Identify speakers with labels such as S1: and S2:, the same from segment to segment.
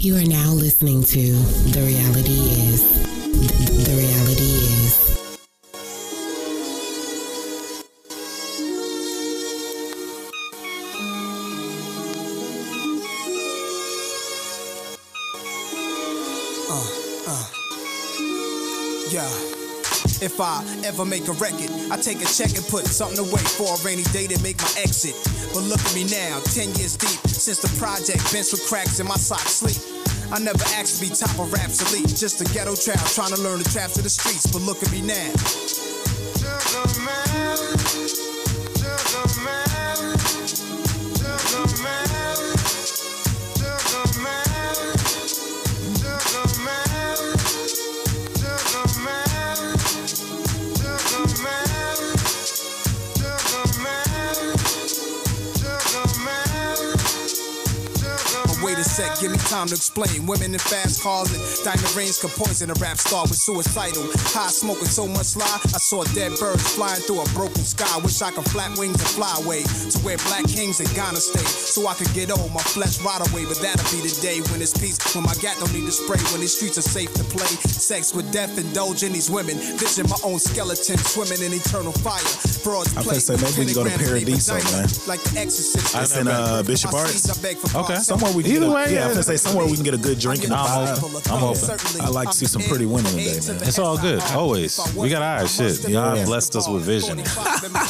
S1: You are now listening to The Reality Is. The Reality Is. Uh, uh.
S2: Yeah. If I ever make a record, I take a check and put something away for a rainy day to make my exit. But look at me now, 10 years deep, since the project, bench with cracks in my socks sleep. I never asked to be top of elite, just a ghetto child trying to learn the traps of the streets. But look at me now. Give me time to explain. Women in fast cars and diamond rings could poison a rap star with suicidal. High smoking so much lie, I saw dead birds flying through a broken sky. Wish I could flap wings and fly away to where black kings in Ghana stay. So I could get old, my flesh rot away. But that'll be the day when it's peace, when my gat don't need to spray, when these streets are safe to play. Sex with death, indulge in these women. Vision my own skeleton swimming in eternal fire. Broads
S3: I
S2: play
S3: say, maybe we can go to
S2: pentagrams
S3: Paradiso, man.
S2: Like the exorcist.
S3: It's in uh, Bishop
S2: My
S3: Arts.
S2: seeds, I beg for
S4: Okay.
S3: Somewhere we can
S4: Either
S3: get a,
S4: way,
S3: yeah,
S4: yeah.
S3: I was gonna say somewhere we can get a good drink in the
S4: I'm
S3: vibe.
S4: I'm open.
S3: I like to see some pretty women today, man.
S4: It's all good. Always. We got our shit. God blessed us with vision.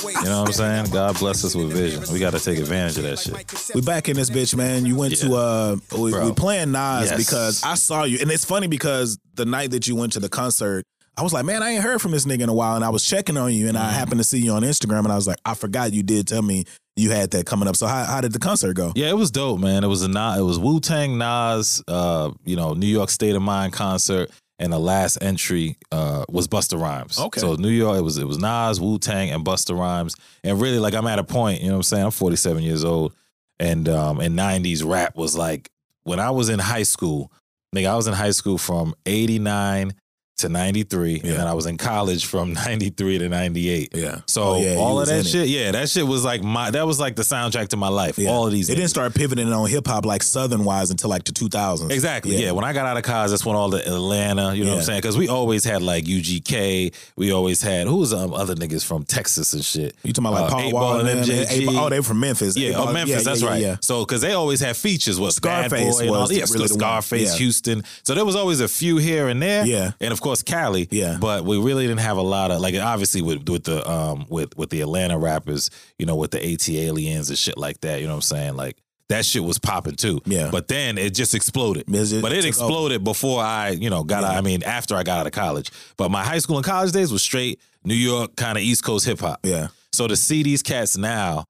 S4: You know what I'm saying? God bless us with vision. We got to take advantage of that shit.
S3: We back in this bitch, man. You went to
S4: Yeah.
S3: uh we,
S4: Bro.
S3: we playing Nas
S4: Yes.
S3: because I saw you. And it's funny because the night that you went to the concert, I was like, man, I ain't heard from this nigga in a while. And I was checking on you and
S4: Mm-hmm.
S3: I happened to see you on Instagram and I was like, I forgot you did tell me you had that coming up. So how, how did the concert go?
S4: Yeah, it was dope, man. It was a it was Wu Tang Nas, uh, you know, New York State of Mind concert, and the last entry uh, was Busta Rhymes.
S3: Okay.
S4: so New York, it was it was Nas, Wu Tang, and Busta Rhymes, and really like I'm at a point, you know what I'm saying? I'm 47 years old, and um, in 90s rap was like when I was in high school, nigga, I was in high school from 89 to 93,
S3: Yeah.
S4: and I was in college from 93 to 98.
S3: Yeah.
S4: So
S3: Oh, yeah,
S4: all of that
S3: in it.
S4: shit, yeah, that shit was like my that was like the soundtrack to my life.
S3: Yeah.
S4: All of these
S3: It didn't start pivoting on hip hop like Southern wise until like the 2000s.
S4: Exactly. Yeah. When I got out of college, that's when all the Atlanta, you know what I'm saying? Because we always had like UGK. We always had who was um, other niggas from Texas and shit.
S3: You talking about like
S4: Uh,
S3: Paul Wall and?
S4: MJG.
S3: Oh, they from Memphis.
S4: Yeah, oh Memphis,
S3: yeah,
S4: that's
S3: yeah,
S4: right.
S3: Yeah.
S4: So because they always had features, what Bad
S3: Scarface
S4: Boy and all
S3: was
S4: yeah,
S3: really.
S4: Scarface, Houston. So there was always a few here and there.
S3: Yeah.
S4: and of course Cali.
S3: Yeah.
S4: but we really didn't have a lot of like obviously with with the um with with the Atlanta rappers, you know, with the ATLiens and shit like that. You know what I'm saying? Like that shit was popping too.
S3: Yeah.
S4: but then it just exploded.
S3: Just-
S4: but it exploded before I, you know, got. out I mean, after I got out of college. But my high school and college days was straight New York kind of East Coast hip hop.
S3: Yeah.
S4: So to see these cats now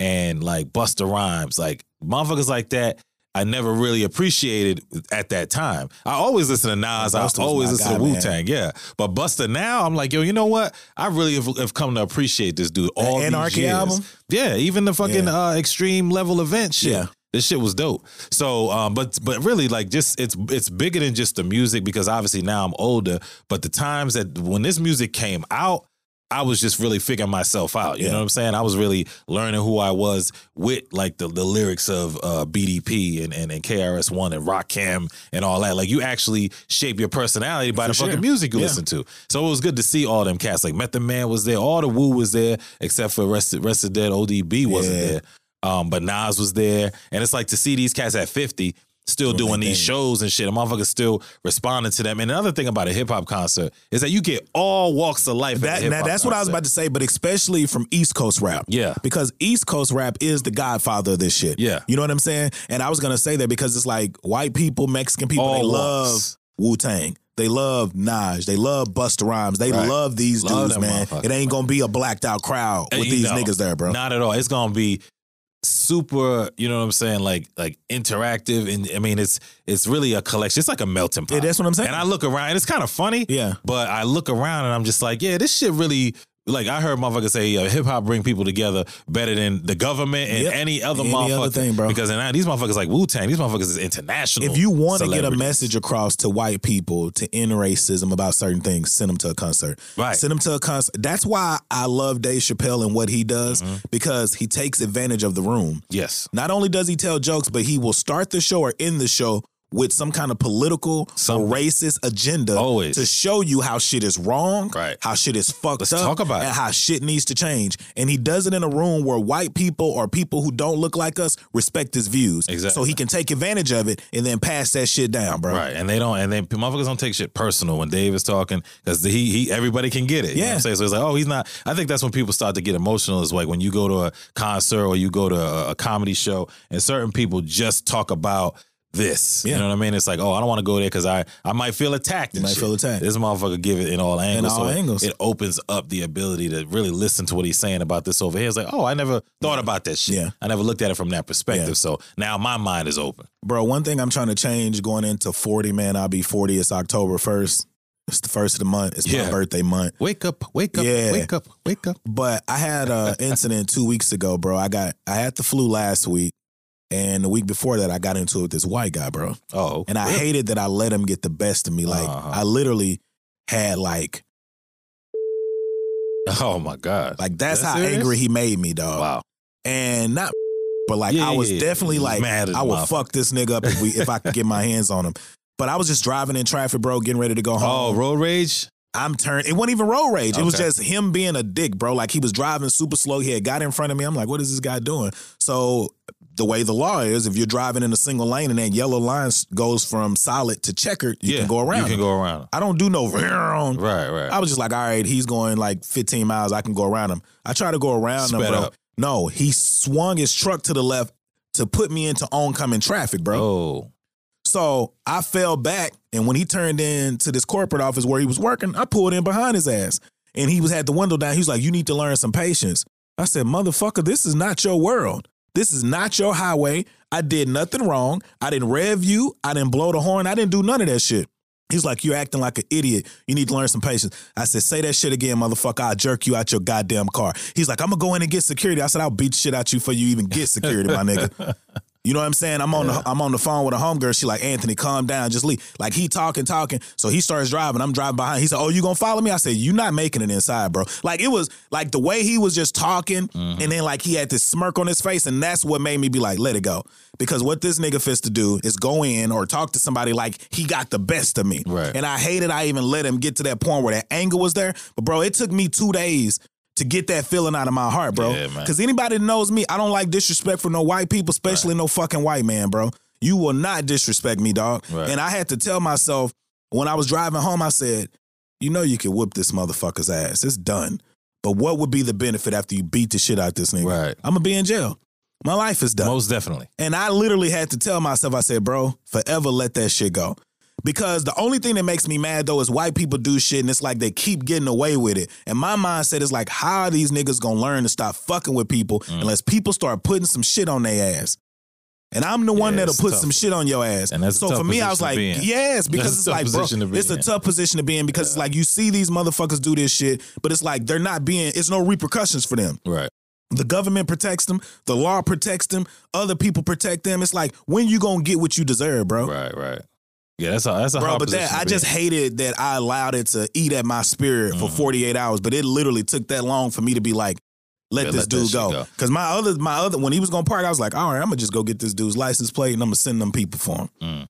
S4: and like Busta Rhymes, like motherfuckers like that, I never really appreciated at that time. I always listen to Nas. I
S3: was
S4: always listen
S3: guy,
S4: to Wu. Tang. Yeah, but Busta now, I'm like, yo, you know what? I really have, have come to appreciate this dude. All these
S3: Anarchy album?
S4: Yeah, even the fucking
S3: Yeah.
S4: uh, Extinction Level Event shit.
S3: Yeah.
S4: This shit was dope. So, um, but but really, like, just it's it's bigger than just the music because obviously now I'm older. But the times that when this music came out, I was just really figuring myself out. You
S3: Yeah.
S4: know what I'm saying? I was really learning who I was with like the, the lyrics of uh, BDP and, and, and KRS One and Rakim and all that. Like you actually shape your personality by
S3: For
S4: the
S3: sure.
S4: fucking music you
S3: Yeah.
S4: listen to. So it was good to see all them cats. Like Method Man was there, all the Wu was there, except for Rest Rest of Dead ODB wasn't
S3: Yeah.
S4: there. Um, but Nas was there, and it's like to see these cats at 50 still
S3: Doing
S4: doing these
S3: thing.
S4: shows and shit. And motherfuckers still responding to them. And another thing about a hip hop concert is that you get all walks of life. at a
S3: That, now, that's what I was about to say, but especially from East Coast rap.
S4: Yeah.
S3: Because East Coast rap is the godfather of this shit.
S4: Yeah.
S3: You know what I'm saying? And I was going to say that because it's like white people, Mexican people,
S4: All
S3: they love. Wu Tang. They love Nas. They love Busta Rhymes. They
S4: Right.
S3: love these
S4: Love
S3: dudes, man. It ain't going to be a blacked out crowd with these
S4: no,
S3: niggas there, bro.
S4: Not at all. It's gonna be super, you know what I'm saying, like like interactive. And I mean it's it's really a collection. It's like a melting pot.
S3: Yeah, that's what I'm saying.
S4: And I look around and it's kind of funny.
S3: Yeah.
S4: But I look around and I'm just like, yeah, this shit really like I heard motherfuckers say uh, hip hop bring people together better than the government and
S3: Yep.
S4: any other
S3: Any
S4: motherfucker.
S3: other thing, bro.
S4: Because now these motherfuckers like Wu Tang, these motherfuckers is international.
S3: if you want to get a message across to white people to end racism about certain things, send them to a concert.
S4: Right.
S3: Send them to a concert. That's why I love Dave Chappelle and what he does
S4: Mm-hmm.
S3: because he takes advantage of the room.
S4: yes,
S3: Not only does he tell jokes, but he will start the show or end the show with some kind of political
S4: Some-
S3: or racist agenda
S4: Always.
S3: to show you how shit is wrong,
S4: Right.
S3: how shit is fucked
S4: Let's
S3: up,
S4: talk about it.
S3: and how shit needs to change. And he does it in a room where white people or people who don't look like us respect his views.
S4: Exactly.
S3: So he can take advantage of it and then pass that shit down, bro.
S4: Right, and they don't, and then motherfuckers don't take shit personal when Dave is talking because he, he, everybody can get it. You know what
S3: Yeah.
S4: I'm saying? So it's like, oh, he's not. I think that's when people start to get emotional. Is like when you go to a concert or you go to a, a comedy show, and certain people just talk about this.
S3: Yeah.
S4: You know what I mean? It's like, oh, I don't want to go there because I, I might feel attacked. and
S3: might
S4: shit.
S3: feel attacked.
S4: This motherfucker give it in all angles.
S3: In all
S4: so it-
S3: angles.
S4: It opens up the ability to really listen to what he's saying about this over here. It's like, oh, I never thought about that shit.
S3: Yeah.
S4: I never looked at it from that perspective.
S3: Yeah.
S4: So now my mind is open.
S3: Bro, one thing I'm trying to change going into 40, man, I'll be 40. It's October 1st. It's the first of the month. It's
S4: Yeah.
S3: my birthday month.
S4: Wake up, wake up,
S3: Yeah.
S4: wake up, wake up.
S3: But I had a incident two weeks ago, bro. I got I had the flu last week, and the week before that, I got into it with this white guy, bro.
S4: Oh,
S3: And I
S4: really?
S3: hated that I let him get the best of me. Like
S4: Uh-huh.
S3: I literally had like
S4: Oh my god!
S3: like that's
S4: That
S3: how
S4: serious?
S3: angry he made me, dog.
S4: Wow.
S3: And not, but like
S4: Yeah,
S3: I was
S4: yeah, yeah.
S3: definitely
S4: was
S3: like
S4: mad
S3: I would fuck this nigga up if we if I could get my hands on him. But I was just driving in traffic, bro, getting ready to go home.
S4: Oh, road rage.
S3: I'm turned. It wasn't even road rage. It was just him being a dick, bro. Like he was driving super slow. He had got in front of me. I'm like, what is this guy doing? So the way the law is, if you're driving in a single lane and that yellow line goes from solid to checkered, you
S4: yeah,
S3: can go around.
S4: You can
S3: him.
S4: go around.
S3: I don't do no. round.
S4: Right, right.
S3: I was just like, all right, he's going like 15 miles. I can go around him. I try to go around him, bro.
S4: up.
S3: No, he swung his truck to the left to put me into oncoming traffic, bro.
S4: oh,
S3: So I fell back, and when he turned into this corporate office where he was working, I pulled in behind his ass, and he was had the window down. He was like, "You need to learn some patience." I said, "Motherfucker, this is not your world. This is not your highway. I did nothing wrong. I didn't rev you. I didn't blow the horn. I didn't do none of that shit." He's like, "You're acting like an idiot. You need to learn some patience." I said, "Say that shit again, motherfucker. I'll jerk you out your goddamn car." He's like, "I'm gonna go in and get security." I said, "I'll beat shit out you before you even get security, my nigga." You know what I'm saying? I'm on the I'm on the phone with a homegirl. She like, Anthony, calm down, just leave. Like he talking, talking. So he starts driving. I'm driving behind. He said, Oh, you gonna follow me? I said, You not making it inside, bro. Like it was like the way he was just talking,
S4: Mm-hmm.
S3: and then like he had this smirk on his face, and that's what made me be like, let it go. Because what this nigga fits to do is go in or talk to somebody like he got the best of me.
S4: Right.
S3: And I hated I even let him get to that point where that anger was there. But bro, it took me two days to get that feeling out of my heart, bro.
S4: Yeah.
S3: Because anybody that knows me, I don't like disrespect for no white people, especially no fucking white man, bro. You will not disrespect me, dog.
S4: Right.
S3: And I had to tell myself when I was driving home, I said, you know you can whoop this motherfucker's ass. It's done. But what would be the benefit after you beat the shit out this nigga?
S4: Right.
S3: I'm gonna be in jail. My life is done.
S4: most definitely.
S3: And I literally had to tell myself, I said, bro, forever let that shit go. Because the only thing that makes me mad though is white people do shit and it's like they keep getting away with it. And my mindset is like, how are these niggas gonna learn to stop fucking with people
S4: Mm.
S3: unless people start putting some shit on their ass? And I'm the one
S4: Yeah,
S3: that'll put
S4: tough.
S3: some shit on your ass.
S4: And that's a
S3: so for me, I was like, yes, because
S4: That's
S3: it's like, bro, it's a
S4: in.
S3: tough position to be in because it's like you see these motherfuckers do this shit, but it's like they're not being, it's no repercussions for them.
S4: Right.
S3: The government protects them. The law protects them. Other people protect them. It's like when you gonna get what you deserve, bro.
S4: Right. Right. Yeah, that's a that's a
S3: Bro,
S4: hard
S3: but that I just hated that I allowed it to eat at my spirit for
S4: Mhm.
S3: 48 hours. But it literally took that long for me to be like, let
S4: Yeah,
S3: this
S4: let
S3: dude go.
S4: go.
S3: Cause my other my other when he was gonna park, I was like, all right, I'm gonna just go get this dude's license plate and I'm gonna send them people for him.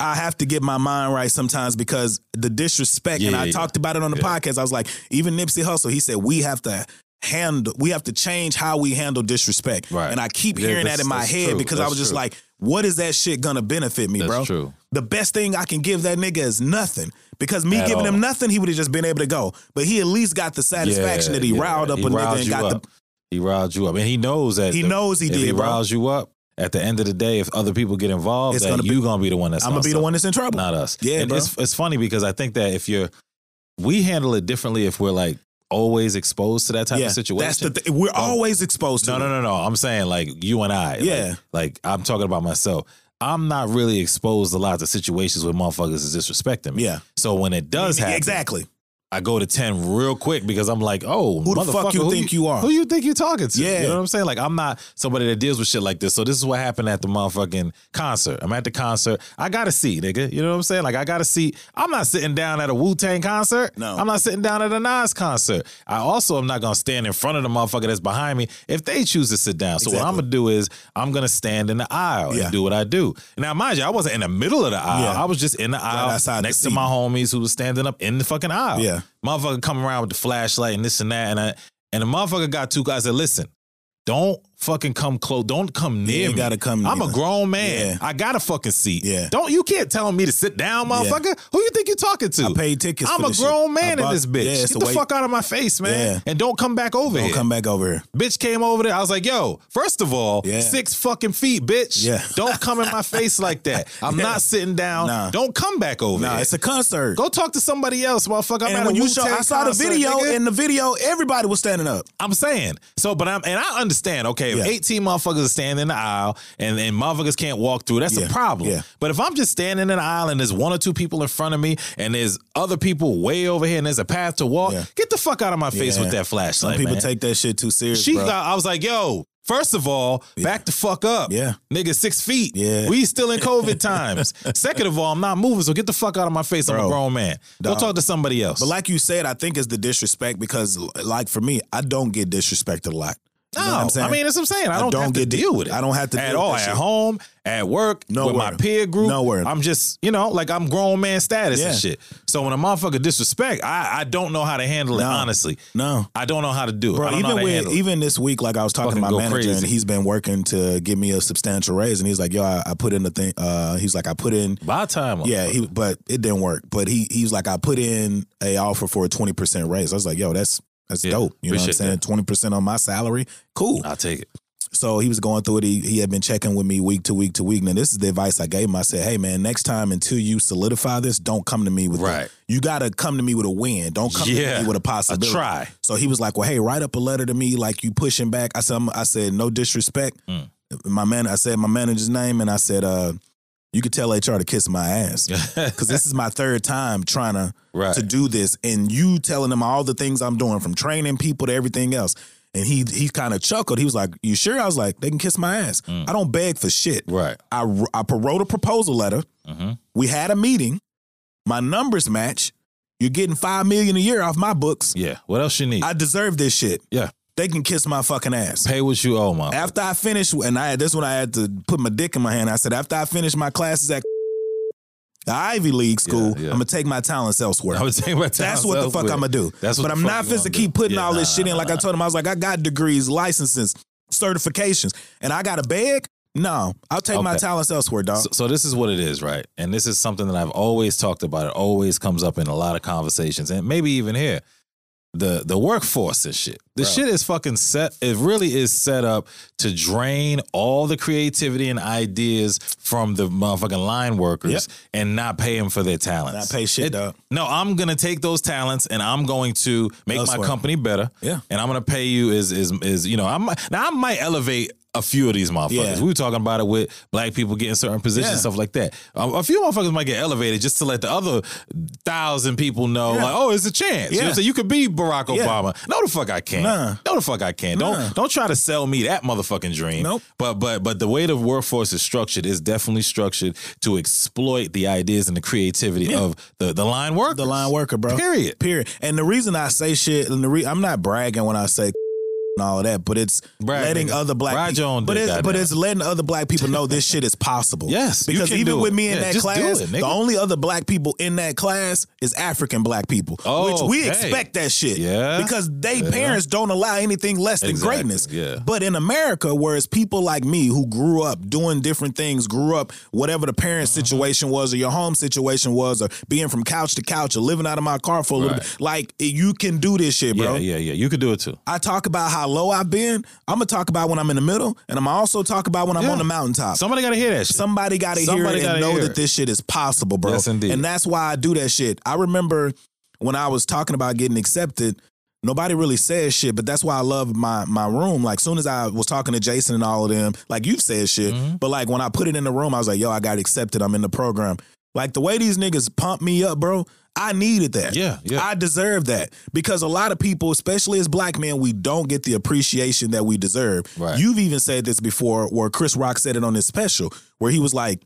S3: I have to get my mind right sometimes because the disrespect,
S4: Yeah,
S3: and I
S4: yeah.
S3: talked about it on the podcast. I was like, even Nipsey Hussle, he said we have to handle, we have to change how we handle disrespect.
S4: Right.
S3: And I keep hearing that in my head
S4: true.
S3: because I was just
S4: true.
S3: like, what is that shit gonna benefit me,
S4: That's
S3: bro?
S4: true.
S3: The best thing I can give that nigga is nothing. Because me
S4: At
S3: giving
S4: all.
S3: him nothing, he would have just been able to go. But he at least got the satisfaction
S4: Yeah,
S3: that he
S4: yeah.
S3: riled up
S4: He
S3: a nigga and got
S4: up. He riled you up, and he knows that
S3: He
S4: the-
S3: knows he did,
S4: He
S3: bro.
S4: riles you up. At the end of the day, if other people get involved,
S3: gonna be-
S4: you gonna be the one that's
S3: I'm gonna be the one that's in trouble.
S4: not us.
S3: Yeah,
S4: and
S3: bro.
S4: It's, it's funny because I think that if you're, we handle it differently if we're like always exposed to that type
S3: yeah,
S4: of situation.
S3: that's the thing. We're
S4: Oh.
S3: always exposed to
S4: no,
S3: it.
S4: no, no, no. I'm saying like you and I.
S3: Yeah.
S4: Like, like I'm talking about myself. I'm not really exposed a lot to situations where motherfuckers is disrespecting me.
S3: Yeah.
S4: So when it does happen,
S3: Exactly.
S4: I go to 10 real quick because I'm like, oh,
S3: Who the fuck you think you are?
S4: Who you think you're talking to?
S3: Yeah.
S4: You know what I'm saying? Like, I'm not somebody that deals with shit like this. So this is what happened at the motherfucking concert. I'm at the concert. I got a seat, nigga. You know what I'm saying? Like, I got a seat. I'm not sitting down at a Wu Tang concert.
S3: No.
S4: I'm not sitting down at a Nas concert. I also am not gonna stand in front of the motherfucker that's behind me if they choose to sit down. So what I'm gonna do is I'm gonna stand in the aisle
S3: Yeah.
S4: and do what I do. Now, mind you, I wasn't in the middle of the aisle.
S3: Yeah.
S4: I was just in the aisle
S3: the
S4: next to my homies who was standing up in the fucking aisle.
S3: Yeah.
S4: Motherfucker come around with the flashlight and this and that. And I, and the motherfucker got two guys that listen, don't fucking come close. Don't come
S3: You
S4: near
S3: ain't
S4: me.
S3: gotta come
S4: I'm
S3: near
S4: a grown man.
S3: Yeah.
S4: I got a fucking seat.
S3: Yeah.
S4: Don't you can't tell me to sit down, motherfucker. Who you think you're talking to?
S3: I paid tickets
S4: I'm
S3: for
S4: a
S3: this shit.
S4: grown
S3: I
S4: man in this bitch.
S3: Yeah,
S4: Get the fuck out of my face, man.
S3: Yeah.
S4: And don't come back over here.
S3: Don't
S4: here.
S3: come back over here.
S4: Bitch came over there. I was like, yo, first of all,
S3: Yeah.
S4: six fucking feet, bitch.
S3: Yeah.
S4: Don't come in my face like that. I'm
S3: Yeah.
S4: not sitting down.
S3: Nah.
S4: Don't come back over
S3: Nah,
S4: here.
S3: it's a concert.
S4: Go talk to somebody else, motherfucker. I'm
S3: and when you show, I saw the video.
S4: nigga.
S3: In the video, everybody was standing up.
S4: I'm saying. So, but I'm and I understand, okay, if
S3: Yeah.
S4: 18 motherfuckers are standing in the aisle and, and motherfuckers can't walk through, that's
S3: Yeah.
S4: a problem.
S3: Yeah.
S4: But if I'm just standing in the aisle and there's one or two people in front of me and there's other people way over here and there's a path to walk,
S3: Yeah.
S4: get the fuck out of my face
S3: Yeah.
S4: with that flashlight.
S3: Some people
S4: man.
S3: take that shit too serious.
S4: She
S3: bro.
S4: got, I was like, yo, first of all, back the fuck up.
S3: Yeah.
S4: Nigga, six feet.
S3: Yeah.
S4: We still in COVID times. Second of all, I'm not moving, so get the fuck out of my face. I'm a grown man. Go
S3: Dog.
S4: talk to somebody else.
S3: But like you said, I think it's the disrespect because, like for me, I don't get disrespected a lot. You know
S4: No,
S3: I'm saying?
S4: I mean that's what I'm saying. I
S3: I
S4: don't,
S3: don't
S4: have to
S3: get-
S4: deal with it.
S3: I don't have to
S4: at all. At
S3: shit.
S4: home, at work,
S3: No
S4: with my peer group.
S3: No word.
S4: I'm just, you know, like I'm grown man status and shit. So when a motherfucker disrespect, I, I don't know how to handle it.
S3: No.
S4: Honestly,
S3: no.
S4: I don't know how to do it. I
S3: Bro,
S4: don't know how
S3: even
S4: to
S3: with even this week, like I was talking
S4: Fucking
S3: to my manager,
S4: crazy.
S3: and he's been working to give me a substantial raise, and he's like, "Yo, I, I put in the thing." Uh, he's like, "I put in."
S4: by time.
S3: Yeah, he, but it didn't work. But he he was like, "I put in a offer for a twenty percent raise." I was like, "Yo, that's that's
S4: Yeah,
S3: dope." You know what I'm saying? Twenty percent on my salary, cool.
S4: I'll take it.
S3: So he was going through it. He, he had been checking with me week to week to week. Now this is the advice I gave him. I said, "Hey man, next time until you solidify this, don't come to me with
S4: Right.
S3: The, you got to come to me with a win. Don't come
S4: Yeah.
S3: to me with a
S4: A
S3: possibility."
S4: try.
S3: So he was like, "Well, hey, write up a letter to me like you pushing back." I said, "I said no disrespect."
S4: Mm.
S3: My man, I said my manager's name, and I said, "Uh, you could tell HR to kiss my ass." Because this is my third time trying to
S4: Right.
S3: to do this, and you telling them all the things I'm doing, from training people to everything else. And he he kind of chuckled. He was like, "You sure?" I was like, "They can kiss my ass. I don't beg for shit.
S4: Right.
S3: I I wrote a proposal letter.
S4: hmm
S3: We had a meeting. My numbers match. You're getting five million a year off my books.
S4: Yeah. What else you need?
S3: I deserve this shit.
S4: yeah.
S3: They can kiss my fucking ass."
S4: Pay what you owe, mom.
S3: After I finish, and I this when I had to put my dick in my hand. I said, after I finish my classes at the Ivy League school,
S4: Yeah, yeah.
S3: I'm gonna take my talents elsewhere.
S4: I would take my time
S3: That's what the fuck I'm gonna do.
S4: That's what
S3: but I'm not
S4: you
S3: to keep putting
S4: Yeah,
S3: all this
S4: nah,
S3: shit in.
S4: nah,
S3: Like I told him, I was like, I got degrees, licenses, certifications, and I got a bag. No, I'll take my talents elsewhere, dog.
S4: So, so this is what it is, right? And this is something that I've always talked about. It always comes up in a lot of conversations, and maybe even here. The the workforce and shit. The shit is fucking set. It really is set up to drain all the creativity and ideas from the motherfucking line workers
S3: Yep.
S4: and not pay them for their talents.
S3: Not pay shit,
S4: It-
S3: dog.
S4: No, I'm gonna take those talents and I'm going to make my
S3: Elsewhere.
S4: company better.
S3: Yeah.
S4: and I'm gonna pay you is is is you know I'm now I might elevate a few of these motherfuckers.
S3: Yeah.
S4: We were talking about it with black people getting certain positions,
S3: Yeah.
S4: stuff like that. Um, a few motherfuckers might get elevated just to let the other thousand people know,
S3: Yeah.
S4: like, oh, it's a chance. You know what I'm saying? You could be Barack. Obama. No, the fuck I can't.
S3: Nah.
S4: No, the fuck I can't.
S3: Nah.
S4: Don't don't try to sell me that motherfucking dream.
S3: Nope.
S4: But but but the way the workforce is structured is definitely structured to exploit the ideas and the creativity of the the line worker.
S3: the line worker, bro.
S4: Period.
S3: Period. And the reason I say shit, and the re- I'm not bragging when I say and all of that, but it's
S4: Brag,
S3: letting
S4: nigga.
S3: other black people. but it's but it's letting other black people know this shit is possible.
S4: Yes,
S3: because even with
S4: it.
S3: me in
S4: Yeah,
S3: that class,
S4: it,
S3: the only other black people in that class is African black people,
S4: Oh,
S3: which we
S4: okay.
S3: expect that shit.
S4: Yeah.
S3: because they
S4: Yeah.
S3: parents don't allow anything less than
S4: Exactly,
S3: greatness.
S4: yeah.
S3: but in America, whereas people like me who grew up doing different things, grew up whatever the parent
S4: Uh-huh.
S3: situation was, or your home situation was, or being from couch to couch, or living out of my car for a little bit, like you can do this shit, bro.
S4: Yeah, yeah, yeah. You could do it too.
S3: I talk about how low I've been. I'm gonna talk about when I'm in the middle, and I'm gonna also talk about when I'm
S4: Yeah.
S3: on the mountaintop.
S4: Somebody got to hear that shit.
S3: Somebody got to hear
S4: Somebody
S3: it
S4: gotta
S3: and know that
S4: it.
S3: this shit is possible, bro.
S4: Yes, indeed.
S3: And that's why I do that shit. I remember when I was talking about getting accepted. Nobody really says shit, but that's why I love my my room. Like soon as I was talking to Jason and all of them, like you've said shit,
S4: Mhm.
S3: but like when I put it in the room, I was like, "Yo, I got accepted. I'm in the program." Like the way these niggas pump me up, bro. I needed that.
S4: Yeah, yeah.
S3: I deserve that because a lot of people, especially as black men, we don't get the appreciation that we deserve.
S4: Right.
S3: You've even said this before, where Chris Rock said it on his special, where he was like,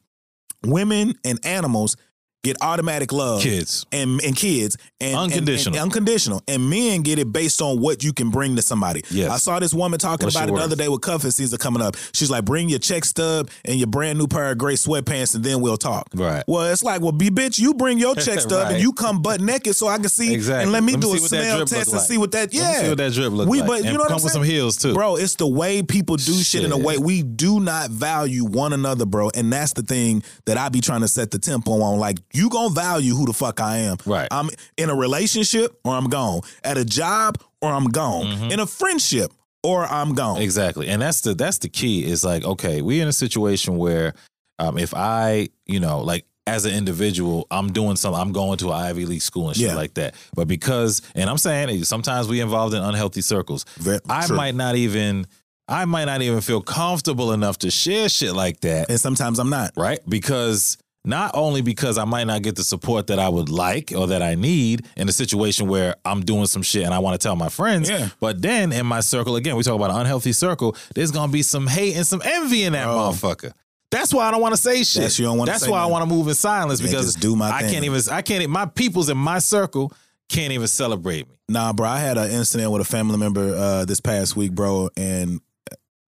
S3: "Women and animals get automatic love,
S4: Kids.
S3: and and kids and and-
S4: Unconditional.
S3: and, unconditional, and men get it based on what you can bring to somebody.
S4: Yes.
S3: I saw this woman talking
S4: What's
S3: about it
S4: your
S3: the other day with cuffing season coming up. She's like, "Bring your check stub and your brand new pair of gray sweatpants, and then we'll talk."
S4: Right.
S3: Well, it's like, well, be bitch, you bring your check stub and you come butt naked so I can see
S4: Exactly.
S3: and let me
S4: Let me
S3: do a
S4: see
S3: smell test and
S4: like.
S3: see what that.
S4: Me
S3: Yeah,
S4: see what that drip look
S3: we,
S4: like.
S3: But you
S4: And
S3: know what
S4: come
S3: I'm
S4: with
S3: saying?
S4: some heels, too.
S3: bro. It's the way people do shit, in a way we do not value one another, bro. And that's the thing that I be trying to set the tempo on. Like, you gonna value who the fuck I am.
S4: Right.
S3: I'm in a relationship or I'm gone. At a job or I'm gone.
S4: Mm-hmm.
S3: In a friendship or I'm gone.
S4: Exactly. And that's the that's the key is like, okay, we're in a situation where um, if I, you know, like as an individual, I'm doing something, I'm going to an Ivy League school and shit
S3: Yeah.
S4: like that. But because and I'm saying sometimes we involved in unhealthy circles.
S3: Ve-
S4: I
S3: true.
S4: might not even I might not even feel comfortable enough to share shit like that.
S3: And sometimes I'm not.
S4: right? Because not only because I might not get the support that I would like or that I need in a situation where I'm doing some shit and I want to tell my friends,
S3: Yeah.
S4: but then in my circle, again, we talk about an unhealthy circle, there's gonna be some hate and some envy in that
S3: Bro.
S4: motherfucker. That's why I don't want to say shit.
S3: That's you don't wanna
S4: That's why I want to move in silence
S3: Yeah,
S4: because
S3: do my
S4: I
S3: thing.
S4: can't even I can't my peoples in my circle can't even celebrate me.
S3: Nah, bro. I had an incident with a family member uh, this past week, bro. And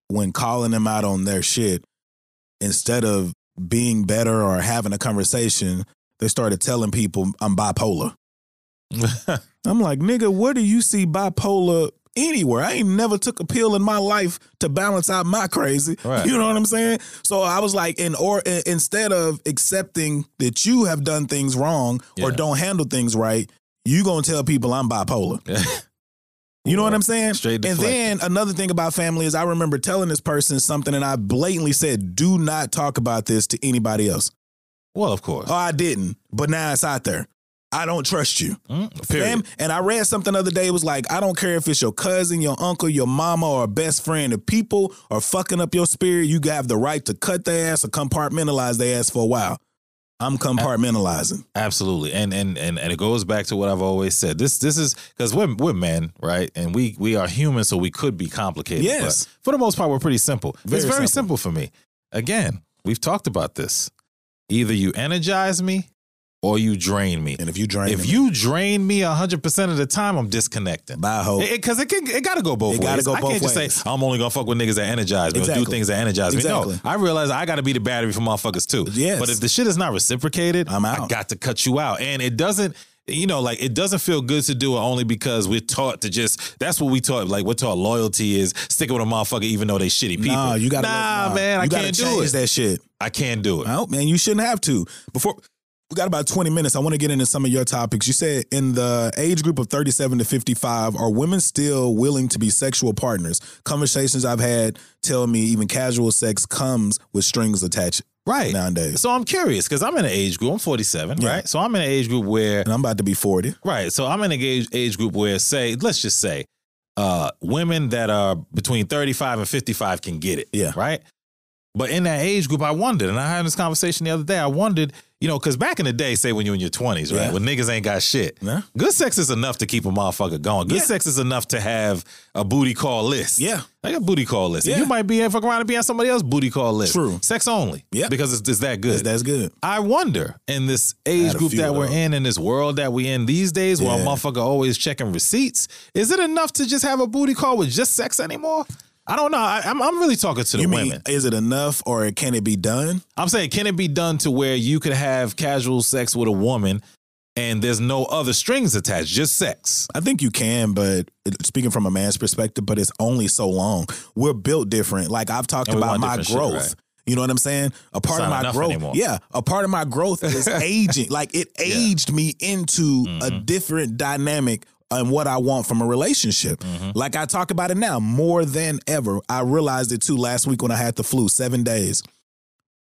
S3: when calling them out on their shit, instead of being better or having a conversation, they started telling people I'm bipolar. I'm like, nigga, where do you see bipolar anywhere? I ain't never took a pill in my life to balance out my crazy.
S4: Right.
S3: You know what I'm saying? So I was like, in or in- instead of accepting that you have done things wrong or don't handle things right, you gonna tell people I'm bipolar. You know what I'm saying?
S4: Straight
S3: and then another thing about family is I remember telling this person something and I blatantly said, do not talk about this to anybody else.
S4: well, of course.
S3: Oh, I didn't, but now it's out there. I don't trust you.
S4: Mm, period.
S3: Fam- and I read something the other day. It was like, I don't care if it's your cousin, your uncle, your mama, or a best friend. If people are fucking up your spirit, you have the right to cut their ass or compartmentalize their ass for a while. I'm compartmentalizing.
S4: Absolutely, and and and and it goes back to what I've always said. This this is because we're we're men, right? And we we are human, so we could be complicated.
S3: Yes.
S4: but for the most part, we're pretty simple.
S3: Very
S4: it's very
S3: simple.
S4: simple. for me. Again, we've talked about this. Either you energize me, or you drain me.
S3: And if you drain me.
S4: If
S3: me,
S4: you drain me hundred percent of the time, I'm disconnecting.
S3: bye ho.
S4: Because it, can, it got to go both
S3: It
S4: ways.
S3: gotta go
S4: I
S3: both
S4: can't just
S3: ways.
S4: say I'm only gonna fuck with niggas that energize me or
S3: Exactly.
S4: do things that energize me. No, I realize I got to be the battery for motherfuckers too.
S3: Yes.
S4: But if the shit is not reciprocated,
S3: I'm out.
S4: I got to cut you out, and it doesn't. You know, like it doesn't feel good to do it only because we're taught to just. That's what we taught. Like we're taught loyalty is sticking with a motherfucker even though they shitty people.
S3: Nah, you gotta
S4: Nah,
S3: nah,
S4: man, I
S3: you gotta
S4: can't do it.
S3: that shit.
S4: I can't do it.
S3: Oh man, you shouldn't have to. Before we got about 20 minutes, I want to get into some of your topics. You said in the age group of 37 to 55, are women still willing to be sexual partners? Conversations I've had tell me even casual sex comes with strings attached
S4: Right.
S3: nowadays.
S4: So I'm curious because I'm in an age group. I'm 47,
S3: Yeah.
S4: right? So I'm in an age group where
S3: And I'm about to be 40.
S4: Right. So I'm in an age, age group where, say, let's just say, uh, women that are between 35 and 55 can get it.
S3: Yeah.
S4: Right. But in that age group, I wondered, and I had this conversation the other day. I wondered, you know, because back in the day, say when you're in your 20s, right,
S3: Yeah.
S4: when niggas ain't got shit,
S3: Yeah.
S4: good sex is enough to keep a motherfucker going. Good
S3: Yeah.
S4: sex is enough to have a booty call list.
S3: Yeah.
S4: Like a booty call list.
S3: Yeah.
S4: you might be fuck around and be on somebody else's booty call list.
S3: True.
S4: Sex only.
S3: Yeah.
S4: Because it's, it's that good.
S3: That's, that's good.
S4: I wonder in this age group that we're in, in this world that we in these days, where a motherfucker always checking receipts, is it enough to just have a booty call with just sex anymore? I don't know. I, I'm, I'm really talking to the
S3: You mean,
S4: women.
S3: is it enough or can it be done?
S4: I'm saying, can it be done to where you could have casual sex with a woman and there's no other strings attached, just sex?
S3: I think you can, but speaking from a man's perspective, but it's only so long. We're built different. Like I've talked about my
S4: different shit,
S3: growth.
S4: right.
S3: You know what I'm saying? A part of my growth,
S4: anymore.
S3: yeah, a part of my growth is aging. Like it
S4: Yeah.
S3: aged me into a
S4: Mhm.
S3: different dynamic and what I want from a relationship.
S4: Mhm.
S3: Like I talk about it now more than ever. I realized it too last week when I had the flu, seven days.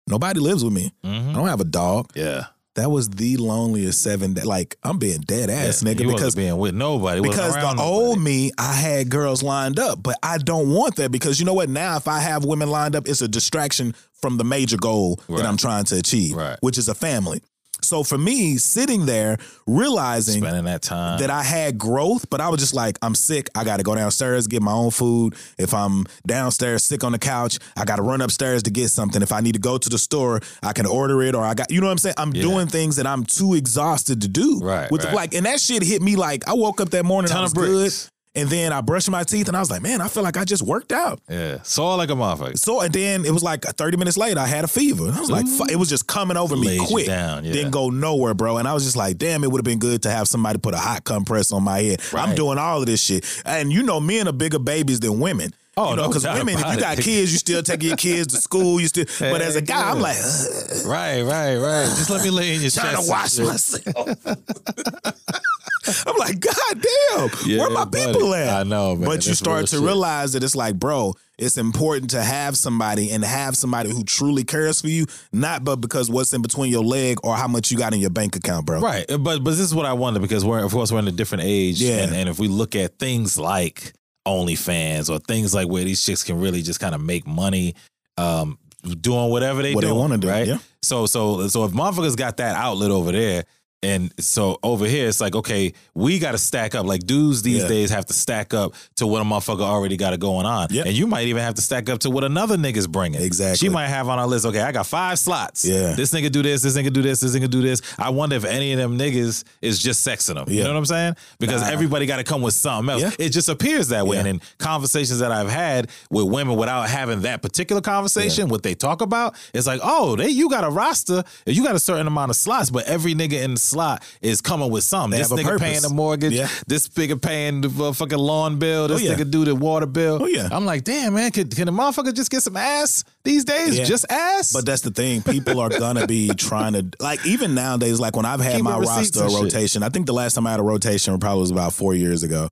S3: Nobody lives with me. I
S4: Mhm.
S3: don't have a dog.
S4: Yeah.
S3: That was the loneliest seven. That like I'm being dead ass,
S4: Yeah.
S3: nigga,
S4: You
S3: because
S4: being with nobody.
S3: because the
S4: around
S3: old me, I had girls lined up, but I don't want that because you know what? Now, if I have women lined up, it's a distraction from the major goal
S4: Right.
S3: that I'm trying to achieve,
S4: Right.
S3: which is a family. So for me, sitting there realizing
S4: Spending that time.
S3: that I had growth, but I was just like, I'm sick. I got to go downstairs, get my own food. If I'm downstairs sick on the couch, I got to run upstairs to get something. If I need to go to the store, I can order it or I got, you know what I'm saying? I'm
S4: Yeah.
S3: doing things that I'm too exhausted to do.
S4: Right,
S3: With
S4: right.
S3: like, and that shit hit me like, I woke up that morning,
S4: Ton
S3: I was good. And then I brushed my teeth and I was like, man, I feel like I just worked out.
S4: yeah. Saw like a motherfucker.
S3: So and then it was like uh, 30 minutes later, I had a fever. I was like, it was just coming over me quick.
S4: down, yeah.
S3: Didn't go nowhere, bro. And I was just like, damn, it would have been good to have somebody put a hot compress on my head. I'm doing all of this shit. And you know, men are bigger babies than women.
S4: Oh,
S3: you know,
S4: no
S3: because
S4: doubt
S3: women, if you got
S4: it.
S3: kids, you still taking your kids to school. You still, but as a guy, I'm like, "Ugh,
S4: Right, right, right. Just let me lay in your
S3: trying
S4: chest.
S3: to
S4: and
S3: wash myself. I'm like, God damn,
S4: Yeah,
S3: where my
S4: buddy.
S3: people at?
S4: I know, man.
S3: But you start to
S4: shit.
S3: realize that it's like, bro, it's important to have somebody and have somebody who truly cares for you, not but because what's in between your leg or how much you got in your bank account, bro.
S4: Right, but but this is what I wonder because we're of course we're in a different age,
S3: Yeah.
S4: and, and if we look at things like OnlyFans or things like where these chicks can really just kind of make money, um, doing whatever they
S3: What they wanna do,
S4: right?
S3: yeah.
S4: So so so if motherfuckers got that outlet over there. And so over here, it's like, okay, we got to stack up. Like dudes these
S3: Yeah.
S4: days have to stack up to what a motherfucker already got it going on.
S3: Yep.
S4: And you might even have to stack up to what another nigga's bringing.
S3: Exactly.
S4: She might have on our list, okay, I got five slots.
S3: Yeah.
S4: This nigga do this, this nigga do this, this nigga do this. I wonder if any of them niggas is just sexing them.
S3: Yeah.
S4: You know what I'm saying? Because
S3: Nah.
S4: everybody got to come with something else.
S3: Yeah.
S4: It just appears that way. And in conversations that I've had with women without having that particular conversation, what they talk about, it's like, oh, they you got a roster, you got a certain amount of slots, but every nigga in the slot is coming with something.
S3: They
S4: this nigga paying the mortgage,
S3: Yeah.
S4: this nigga paying the uh, fucking lawn bill, this
S3: Oh, yeah.
S4: nigga do the water bill.
S3: Oh, yeah.
S4: I'm like, damn, man, can, can a motherfucker just get some ass these days?
S3: Yeah.
S4: Just ass?
S3: But that's the thing. People are gonna be trying to like even nowadays. Like when I've had
S4: Keep
S3: my roster
S4: and shit.
S3: rotation, I think the last time I had a rotation probably was about four years ago,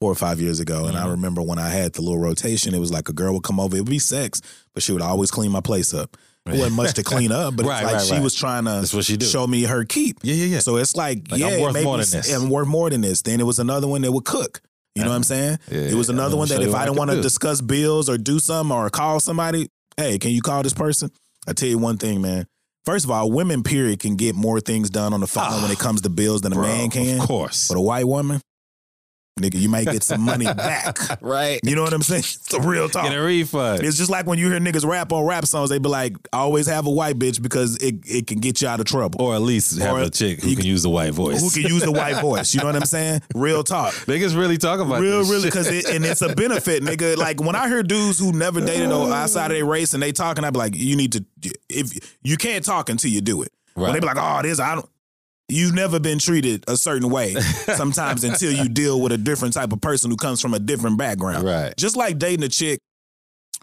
S3: four or five years ago. And I
S4: Mhm.
S3: remember when I had the little rotation, it was like a girl would come over. It would be sex, but she would always clean my place up. It wasn't much to clean up, but
S4: Right,
S3: it's like
S4: right,
S3: she
S4: right.
S3: was trying to
S4: That's what she do.
S3: show me her keep.
S4: yeah, yeah, yeah.
S3: So it's like,
S4: Like,
S3: yeah,
S4: I'm worth more
S3: me
S4: than this.
S3: I'm worth more than this. Then it was another one that would cook. You know what I'm uh-huh. saying?
S4: Yeah,
S3: it was another one that if I didn't want to discuss bills or do something or call somebody, hey, can you call this person? I tell you one thing, man. First of all, women, period, can get more things done on the phone when it ah, comes to bills than a
S4: Bro,
S3: man can.
S4: Of course.
S3: But a white woman, nigga, you might get some money back.
S4: right.
S3: You know what I'm saying? It's a real talk.
S4: Get a refund.
S3: It's just like when you hear niggas rap on rap songs, they be like, always have a white bitch because it, it can get you out of trouble.
S4: Or at least have
S3: Or
S4: a chick who
S3: you-
S4: can use the white voice.
S3: Who can use the white voice? You know what I'm saying? Real talk.
S4: Niggas really talk about
S3: Real,
S4: this
S3: really, because it, and it's a benefit, nigga. Like when I hear dudes who never dated or outside of their race and they talking, I be like, you need to, if you can't talk until you do it. When they be like, oh, this, I don't. You've never been treated a certain way sometimes until you deal with a different type of person who comes from a different background.
S4: Right.
S3: Just like dating a chick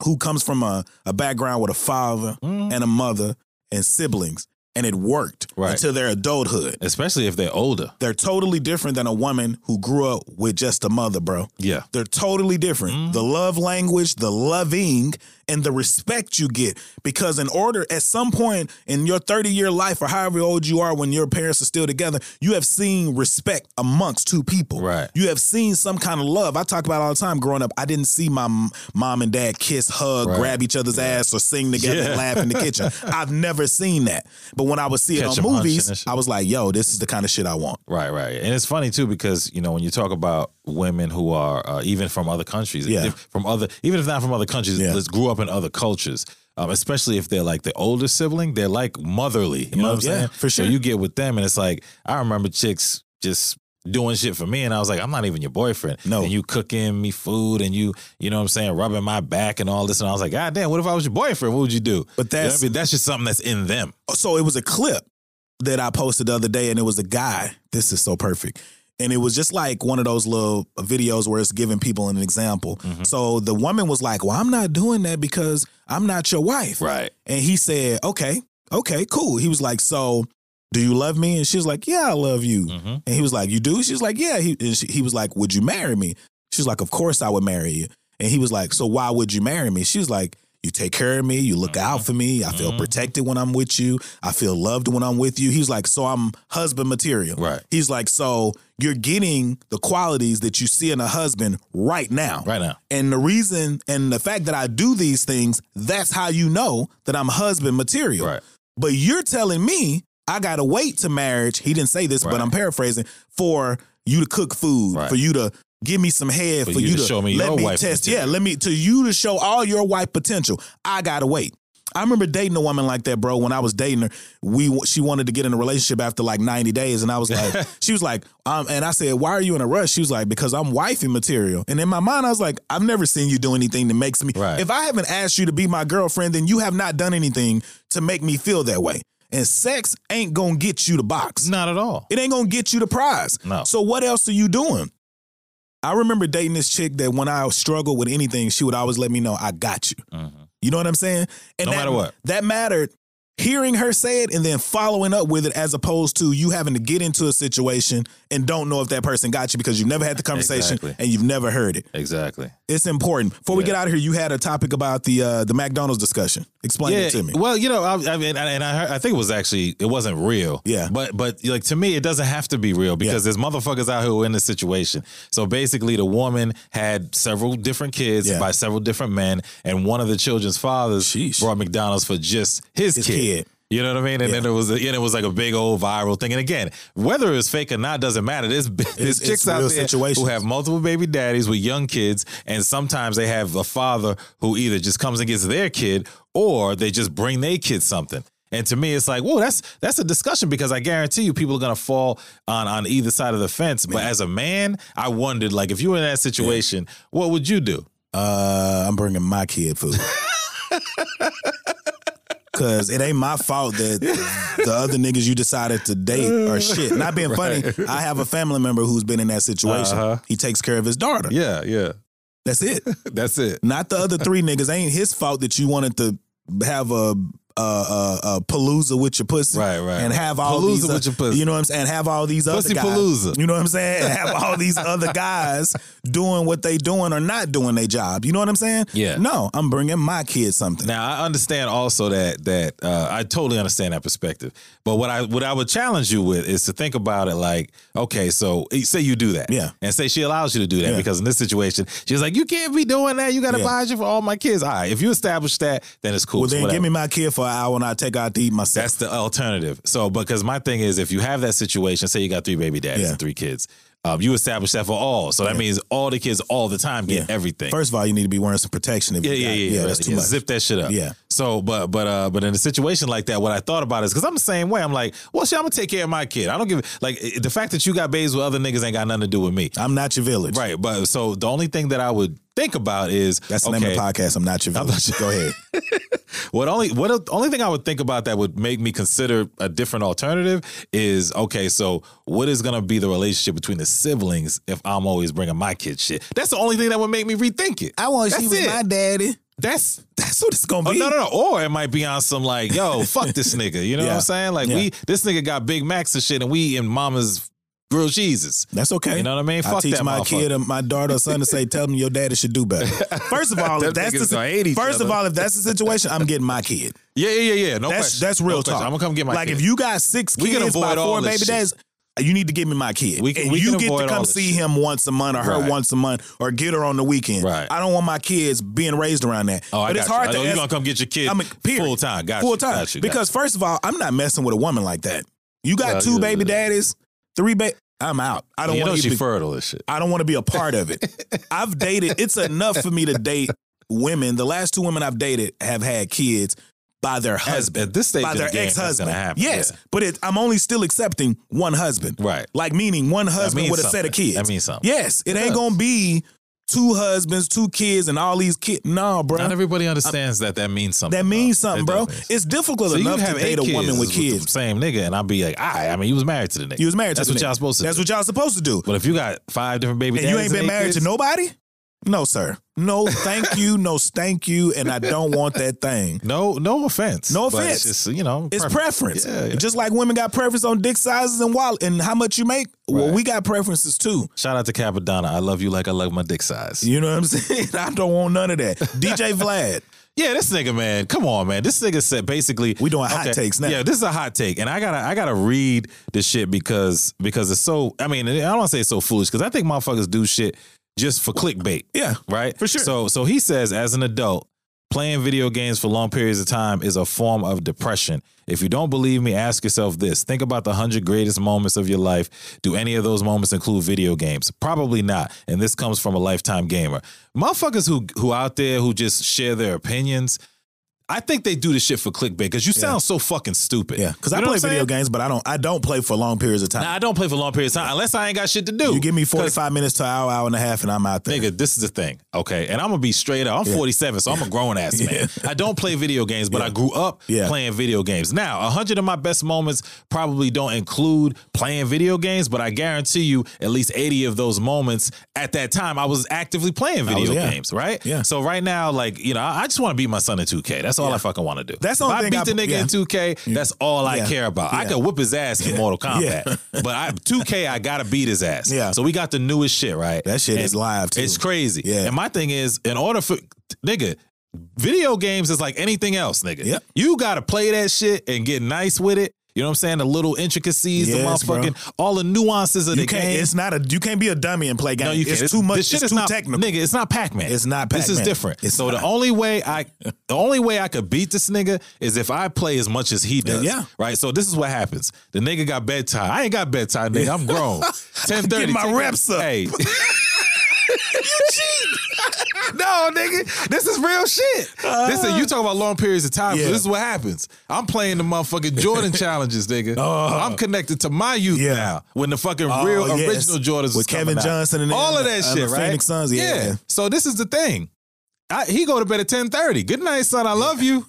S3: who comes from a, a background with a father
S4: Mm.
S3: and a mother and siblings, and it worked
S4: Right.
S3: until their adulthood.
S4: Especially if they're older.
S3: They're totally different than a woman who grew up with just a mother, bro.
S4: Yeah.
S3: They're totally different.
S4: Mhm.
S3: The love language, the loving, and the respect you get. Because in order, at some point in your 30 year life or however old you are when your parents are still together, you have seen respect amongst two people.
S4: Right.
S3: You have seen some kind of love. I talk about all the time growing up. I didn't see my mom and dad kiss, hug,
S4: Right.
S3: grab each other's ass, or sing together
S4: Yeah.
S3: and laugh in the kitchen. I've never seen that. But when I would see
S4: Catch
S3: it on movies. I was like, yo, this is the kind of shit I want.
S4: Right, right. And it's funny too because, you know, when you talk about women who are uh, even from other countries,
S3: Yeah.
S4: if- from other, even if not from other countries,
S3: Yeah.
S4: that grew up in other cultures, um, especially if they're like the older sibling, they're like motherly. You know what I'm
S3: Yeah,
S4: saying?
S3: for
S4: So
S3: sure.
S4: you get with them and it's like, I remember chicks just doing shit for me and I was like, I'm not even your boyfriend.
S3: No.
S4: And you cooking me food and you, you know what I'm saying, rubbing my back and all this. And I was like, God damn, what if I was your boyfriend? What would you do?
S3: But
S4: You know
S3: that's
S4: I mean? that's just something that's in them.
S3: so it was a clip that I posted the other day, and it was a guy. This is so perfect. And it was just like one of those little videos where it's giving people an example.
S4: Mm-hmm.
S3: So the woman was like, Well, I'm not doing that because I'm not your wife.
S4: Right.
S3: And he said, Okay, okay, cool. He was like, So do you love me? And she was like, Yeah, I love you.
S4: hmm
S3: And he was like, You do? She was like, Yeah. He, and she, he was like, Would you marry me? She's like, Of course I would marry you. And he was like, So why would you marry me? She was like, You take care of me. You look out for me. I feel
S4: Mhm.
S3: protected when I'm with you. I feel loved when I'm with you. He's like, So I'm husband material.
S4: Right.
S3: He's like, So you're getting the qualities that you see in a husband right now.
S4: Right now.
S3: And the reason and the fact that I do these things, that's how you know that I'm husband material.
S4: Right.
S3: But you're telling me I gotta wait to marriage. He didn't say this, but I'm paraphrasing for you to cook food,
S4: Right.
S3: for you to give me some head, for, you, to show me let me test.
S4: potential.
S3: Yeah, let me to you to show all your wife potential. I gotta wait. I remember dating a woman like that, bro. When I was dating her, we she wanted to get in a relationship after like 90 days, and I was like, she was like, um, and I said, why are you in a rush? She was like, because I'm wifey material. And in my mind, I was like, I've never seen you do anything that makes me.
S4: Right.
S3: If I haven't asked you to be my girlfriend, then you have not done anything to make me feel that way. And sex ain't gonna get you the box.
S4: Not at all.
S3: It ain't gonna get you the prize.
S4: No.
S3: So what else are you doing? I remember dating this chick that when I struggled with anything, she would always let me know, I got you. Mm-hmm. You know what I'm saying? And
S4: No
S3: that,
S4: matter what.
S3: That mattered. Hearing her say it and then following up with it as opposed to you having to get into a situation and don't know if that person got you because you've never had the conversation
S4: Exactly.
S3: and you've never heard it.
S4: Exactly.
S3: It's important. Before we get out of here, you had a topic about the uh, the McDonald's discussion. Explain it to me.
S4: Well, you know, I, I mean, and I, heard, I think it was actually it wasn't real.
S3: Yeah.
S4: But but like to me, it doesn't have to be real because there's motherfuckers out here who are in this situation. So basically, the woman had several different kids
S3: Yeah.
S4: by several different men, and one of the children's fathers
S3: Sheesh.
S4: brought McDonald's for just his,
S3: His
S4: kid.
S3: kid.
S4: You know what I mean? And
S3: Yeah.
S4: then it was, and it was like a big old viral thing. And again, whether it's fake or not doesn't matter. There's, there's chicks out there
S3: situations.
S4: who have multiple baby daddies with young kids, and sometimes they have a father who either just comes and gets their kid, or they just bring their kid something. And to me, it's like, whoa, that's that's a discussion because I guarantee you, people are gonna fall on on either side of the fence. But as a man, I wondered, like, if you were in that situation, what would you do?
S3: Uh, I'm bringing my kid food. Cause it ain't my fault that the other niggas you decided to date are shit. Not being funny, I have a family member who's been in that situation.
S4: Uh-huh.
S3: He takes care of his daughter.
S4: Yeah, yeah,
S3: That's it.
S4: that's it.
S3: Not the other three niggas. Ain't his fault that you wanted to have a a, a, a palooza with your pussy,
S4: Right, right,
S3: and have all
S4: Palooza
S3: these, uh,
S4: with your pussy.
S3: You know what I'm saying? And have all these
S4: Pussy
S3: other guys.
S4: palooza.
S3: You know what I'm saying? And have all these other guys doing what they doing or not doing their job. You know what I'm saying?
S4: Yeah.
S3: No, I'm bringing my kid something.
S4: Now I understand also that that uh, I totally understand that perspective. But what I what I would challenge you with is to think about it like, okay, so eh, say you do that,
S3: Yeah.
S4: and say she allows you to do that
S3: Yeah.
S4: because in this situation she's like, you can't be doing that. You got to
S3: Yeah.
S4: buy you for all my kids. All right, if you establish that, then it's cool.
S3: well, then give me my kid for an hour and I take out to eat myself.
S4: That's the alternative. So, because my thing is, if you have that situation, say you got three baby daddies
S3: Yeah.
S4: and three kids, um, you establish that for all. So that means all the kids all the time get
S3: Yeah.
S4: everything.
S3: First of all, you need to be wearing some protection. If
S4: Yeah,
S3: you
S4: yeah,
S3: got-
S4: yeah, yeah.
S3: That's too
S4: yeah.
S3: much.
S4: Zip that shit up.
S3: Yeah.
S4: So, but but uh, but in a situation like that, what I thought about is because I'm the same way. I'm like, well, shit, I'm gonna take care of my kid. I don't give like the fact that you got babies with other niggas ain't got nothing to do with me.
S3: I'm not your village.
S4: Right. But so the only thing that I would think about is
S3: That's the
S4: okay,
S3: name of the podcast. I'm not your village. Go ahead.
S4: What only what only thing I would think about that would make me consider a different alternative is okay. So what is gonna be the relationship between the siblings if I'm always bringing my kid shit? That's the only thing that would make me rethink it.
S3: I want to see my daddy.
S4: That's
S3: That's what it's gonna
S4: Oh,
S3: be.
S4: no, no, no. Or it might be on some like, yo, fuck this nigga. You know what I'm saying? Like
S3: Yeah.
S4: we, this nigga got Big Macs and shit, and we eating mama's grilled cheeses.
S3: That's okay.
S4: You know what I mean?
S3: I
S4: Fuck
S3: teach my kid, or my daughter, or son to say, "Tell them your daddy should do better." First of all, if that's the
S4: each
S3: first of all, if that's the situation, I'm getting my kid.
S4: Yeah, yeah, yeah, yeah. No
S3: That's
S4: question.
S3: that's
S4: No
S3: real
S4: question.
S3: talk.
S4: I'm gonna come get my kid.
S3: like
S4: kid.
S3: if you got six
S4: We
S3: kids
S4: can avoid
S3: by four baby
S4: shit.
S3: dads. Uh, you need to give me my kid,
S4: We can-
S3: and
S4: we
S3: you get to come see
S4: shit.
S3: him once a month or her
S4: Right.
S3: once a month or get her on the weekend.
S4: Right.
S3: I don't want my kids being raised around that.
S4: Oh, I
S3: but
S4: got
S3: it's
S4: you.
S3: hard
S4: I
S3: to
S4: you're gonna come get your kid
S3: I mean, period.
S4: full time. Got
S3: full time.
S4: You.
S3: Because first of all, I'm not messing with a woman like that. You got two baby daddies, three baby. I'm out. I don't
S4: you know
S3: want
S4: she
S3: to.
S4: fertile and shit.
S3: I don't want to be a part of it. I've dated. It's enough for me to date women. The last two women I've dated have had kids by their husband.
S4: at this stage
S3: by their
S4: the
S3: ex husband. Yes,
S4: Yeah.
S3: but it, I'm only still accepting one husband.
S4: Right.
S3: Like meaning one husband with a set of kids.
S4: That means something.
S3: Yes, it,
S4: It
S3: ain't
S4: does.
S3: gonna be two husbands, two kids, and all these kids. No, bro.
S4: Not everybody understands that that means something.
S3: that means
S4: though.
S3: something, bro. It's difficult
S4: So
S3: enough to date a woman with kids.
S4: same nigga, and I'll be like, I, I mean, he was married to the nigga.
S3: You was married to
S4: That's what y'all supposed to
S3: That's
S4: do.
S3: what y'all supposed to do.
S4: But if you got five different baby
S3: And you ain't been married
S4: kids,
S3: to nobody? No, sir. No, thank you. No, stank you. And I don't want that thing.
S4: No, no offense.
S3: No offense.
S4: It's just you know,
S3: It's preference.
S4: Yeah, yeah.
S3: Just like women got preference on dick sizes and wallet and how much you make. Well, we got preferences too.
S4: Shout out to Cappadonna. I love you like I love my dick size.
S3: You know what I'm saying? I don't want none of that. DJ Vlad.
S4: Yeah, this nigga, man. Come on, man. This nigga said basically
S3: We doing hot takes now.
S4: Yeah, this is a hot take, and I gotta I gotta read this shit because because it's so. I mean, I don't want to say it's so foolish because I think motherfuckers do shit just for clickbait.
S3: Yeah,
S4: right?
S3: for sure.
S4: So so he says, as an adult, Playing video games for long periods of time is a form of depression. If you don't believe me, ask yourself this. Think about the 100 greatest moments of your life. Do any of those moments include video games? Probably not. And this comes from a lifetime gamer. Motherfuckers who who out there who just share their opinions, I think they do this shit for clickbait because you sound so fucking stupid.
S3: Yeah, because I play video games, but I don't. I don't play for long periods of time.
S4: Nah, I don't play for long periods of time unless I ain't got shit to do.
S3: you give me forty five minutes to an hour, hour and a half, and I'm out there.
S4: Nigga, this is the thing, okay? And I'm gonna be straight up. I'm 47, so I'm a grown ass man. I don't play video games, but I grew up
S3: Yeah.
S4: playing video games. Now, a hundred of my best moments probably don't include playing video games, but I guarantee you, at least 80 of those moments at that time, I was actively playing
S3: was-
S4: video
S3: yeah.
S4: games, right?
S3: Yeah.
S4: So right now, like you know, I I just want to beat my son in 2K. That's all I fucking want to do.
S3: That's the
S4: if I beat
S3: I-
S4: the nigga
S3: yeah.
S4: in 2K. That's all I care about. I
S3: Yeah.
S4: could whip his ass in Mortal Kombat,
S3: Yeah.
S4: but I 2K, I gotta beat his ass.
S3: Yeah.
S4: So we got the newest shit, right?
S3: That shit is live, too.
S4: It's crazy.
S3: Yeah.
S4: And my thing is, in order for nigga, video games is like anything else, nigga.
S3: Yep.
S4: You gotta play that shit and get nice with it. You know what I'm saying? The little intricacies,
S3: Yes,
S4: the
S3: bro.
S4: motherfucking, all the nuances of
S3: You
S4: the game.
S3: It's not a. You can't be a dummy and play games.
S4: no, you can't.
S3: It's too much.
S4: This shit
S3: it's
S4: is
S3: too
S4: not,
S3: technical.
S4: nigga. It's not Pac Man.
S3: It's not
S4: This is different.
S3: It's
S4: so the only way I, the only way I could beat this nigga is if I play as much as he does.
S3: Yeah.
S4: Right. So this is what happens. The nigga got bedtime. I ain't got bedtime, nigga. I'm grown. Ten thirty.
S3: Get my reps up.
S4: Hey. no, nigga, this is real shit. Listen, you talk about long periods of time. So
S3: Yeah.
S4: this is what happens. I'm playing the motherfucking Jordan challenges, nigga. I'm connected to my youth
S3: Yeah.
S4: now. When the fucking
S3: Oh,
S4: real
S3: yes.
S4: original Jordans
S3: With Kevin
S4: out.
S3: Johnson and
S4: all of that
S3: uh,
S4: shit,
S3: the
S4: right?
S3: Phoenix Suns, yeah.
S4: So this is the thing. I, he go to bed at ten thirty. Good night, son. I love you,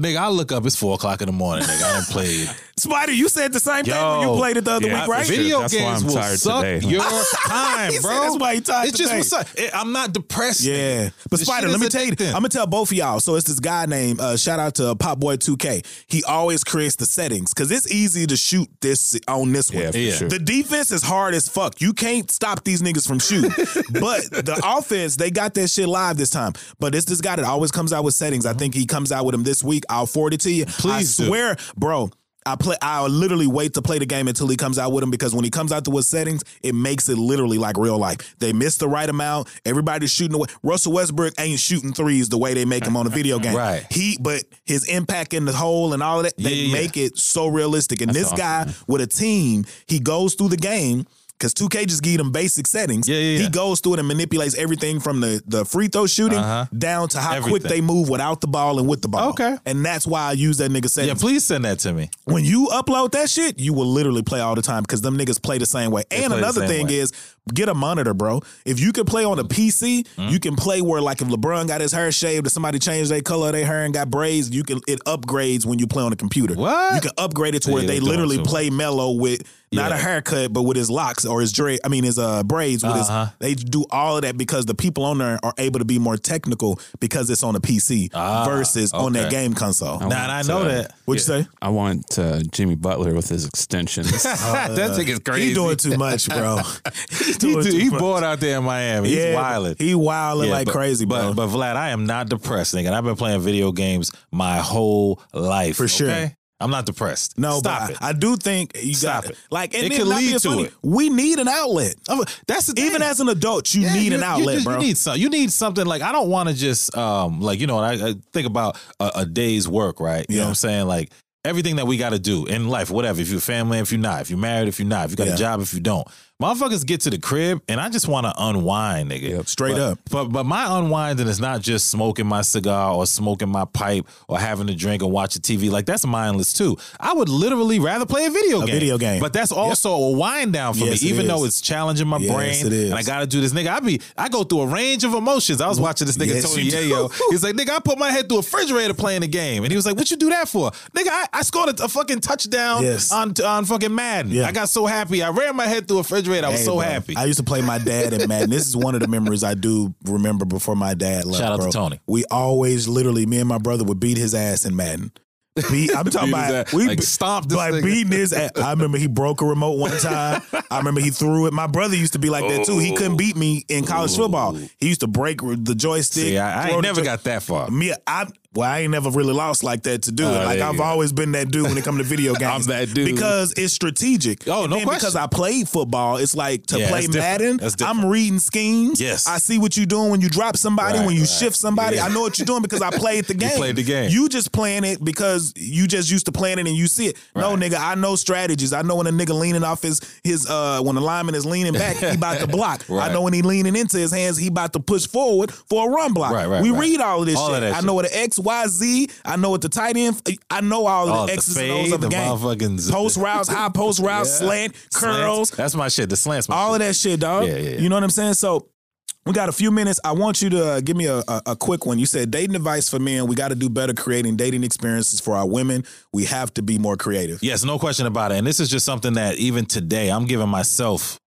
S4: nigga. I look up. It's four o'clock in the morning, nigga. I done played.
S3: Spider, you said the same thing when you played it the other
S5: Yeah,
S3: week, right?
S4: Video
S5: That's why
S4: games
S5: I'm
S4: will
S5: tired
S4: suck
S5: today.
S4: your time, bro.
S3: that's why he tired
S4: It's just
S3: today.
S4: what's up. It- I'm not depressed.
S3: Yeah,
S4: nigga.
S3: but
S4: The
S3: Spider,
S4: shit
S3: let me tell you,
S4: addicting.
S3: I'm gonna tell both of y'all. So it's this guy named uh, shout out to Pop Boy 2K. He always creates the settings because it's easy to shoot this on this one.
S5: Yeah, for
S4: Yeah.
S5: sure.
S3: The defense is hard as fuck. You can't stop these niggas from shooting. but the offense, they got that shit live this time. But it's this guy that always comes out with settings. I think he comes out with them this week. I'll forward it to you.
S4: Please
S3: I
S4: do.
S3: swear, bro. I play. I'll literally wait to play the game until he comes out with him because when he comes out to with settings, it makes it literally like real life. They miss the right amount. Everybody's shooting away. Russell Westbrook ain't shooting threes the way they make him on a video game.
S4: Right.
S3: He, but his impact in the hole and all of that, they
S4: Yeah, yeah.
S3: make it so realistic. And this
S5: awesome,
S3: guy with a team, he goes through the game. Cause 2K just give them basic settings.
S4: Yeah, yeah,
S3: He goes through it and manipulates everything from the, the free throw shooting
S4: Uh-huh.
S3: down to how quick they move without the ball and with the ball.
S4: Okay.
S3: And that's why I use that nigga settings.
S4: yeah, please send that to me.
S3: when you upload that shit, you will literally play all the time because them niggas play the same way. and another thing
S4: way.
S3: is get a monitor, bro. If you can play on a PC,
S4: Mm-hmm.
S3: you can play where like if LeBron got his hair shaved or somebody changed their color of their hair and got braids, you can it upgrades when you play on a computer.
S4: What?
S3: You can upgrade it to where
S4: Yeah,
S3: they
S4: they
S3: literally
S4: too
S3: play Melo with not
S4: Yeah.
S3: a haircut, but with his locks or his dread. I mean his uh braids with
S4: Uh-huh.
S3: his they do all of that because the people on there are able to be more technical because it's on a PC
S4: Ah,
S3: versus on that game console.
S5: I
S4: Nah, I know
S5: uh,
S4: that.
S3: What'd you say?
S5: I want uh, Jimmy Butler with his extensions.
S4: that thing is crazy.
S3: He doing too much, bro. He
S4: He, bored out there in Miami. He's wilding.
S3: He wilding
S4: Yeah,
S3: like
S4: but-
S3: crazy, bro.
S4: But, but Vlad, I am not depressed, nigga. I've been playing video games my whole life.
S3: For sure.
S4: okay? I'm not depressed.
S3: no,
S4: stop
S3: but
S4: it.
S3: I, I do think you
S4: Stop
S3: got
S4: it.
S3: Like, and
S4: It could lead to
S3: funny,
S4: it.
S3: We need an outlet.
S4: That's the
S3: Even as an adult, you
S4: Yeah,
S3: need
S4: you-
S3: an
S4: you
S3: outlet,
S4: just-
S3: bro.
S4: You need some. You need something like I don't want to just um like you know I, I think about a, a day's work, right? You know what I'm saying? Like everything that we got to do in life, whatever. If you're family, if you're not, if you're married, if you're not, if you got
S3: Yeah.
S4: a job, if you don't. Motherfuckers get to the crib and I just want to unwind, nigga.
S5: Yep,
S3: straight
S4: But-
S3: up.
S4: But but my unwinding is not just smoking my cigar or smoking my pipe or having a drink or watching TV. Like that's mindless too. I would literally rather play a video
S3: A
S4: game.
S3: video game.
S4: But that's also a wind down for
S3: Yes,
S4: me, even though it's challenging my
S3: Yes,
S4: brain.
S3: it is.
S4: And I gotta do this, nigga. I be I go through a range of emotions. I was watching this nigga
S3: Yes,
S4: Tony. Yayo. He's like, nigga, I put my head through a refrigerator playing the game, and he was like, "What you do that for, nigga? I, I scored a, a fucking touchdown on on fucking Madden.
S3: Yeah.
S4: I got so happy. I ran my head through a refrigerator. I was
S3: Hey,
S4: so
S3: bro,
S4: happy.
S3: I used to play my dad in Madden. This is one of the memories I do remember before my dad left.
S4: Shout out to
S3: bro.
S4: Tony.
S3: We always, literally, me and my brother would beat his ass in Madden. Beat, I'm talking
S4: Beat his
S3: about
S4: ass.
S3: we
S4: Like,
S3: be-
S4: stomp this
S3: like
S4: nigga.
S3: beating his ass. I remember he broke a remote one time. I remember he threw it. My brother used to be like that too. He couldn't beat me in college football. He used to break the joystick.
S4: See, I, I
S3: throw
S4: ain't
S3: the
S4: never
S3: joy-
S4: got that far.
S3: me. I Well, I ain't never really lost like that to do it.
S4: Oh,
S3: Like I've always been that dude when it comes to video games.
S5: I'm that dude.
S3: because it's strategic.
S4: Oh,
S3: And
S4: no question.
S3: Because I played football, it's like to
S4: Yeah,
S3: play. Madden. I'm reading schemes.
S4: Yes.
S3: I see what you're doing when you drop somebody,
S4: Right,
S3: when you
S4: right.
S3: shift somebody.
S4: Yeah.
S3: I know what you're doing because I played the game.
S4: played the game.
S3: You just playing it because you just used to playing it and you see it. No, nigga, I know strategies. I know when a nigga leaning off his his uh when the lineman is leaning back, he about to block.
S4: Right.
S3: I know when he leaning into his hands, he about to push forward for a run block.
S4: Right, right,
S3: we
S4: right.
S3: read all of this
S4: All of
S3: shit.
S4: that
S3: I
S4: shit.
S3: know what an X, Y, Z. I know what the tight end. I know all
S4: Oh,
S3: the
S4: the
S3: X's and O's of the,
S4: the
S3: game. Post routes, high post routes,
S4: Yeah.
S3: slant,
S4: Slants.
S3: curls,
S4: That's my shit. The slants. My
S3: all
S4: shit.
S3: of that shit, dog.
S4: Yeah, yeah, yeah.
S3: You know what I'm saying? So we got a few minutes. I want you to uh, give me a, a, a quick one. You said dating advice for men. We got to do better creating dating experiences for our women. We have to be more creative.
S4: Yes, no question about it. And this is just something that even today, I'm giving myself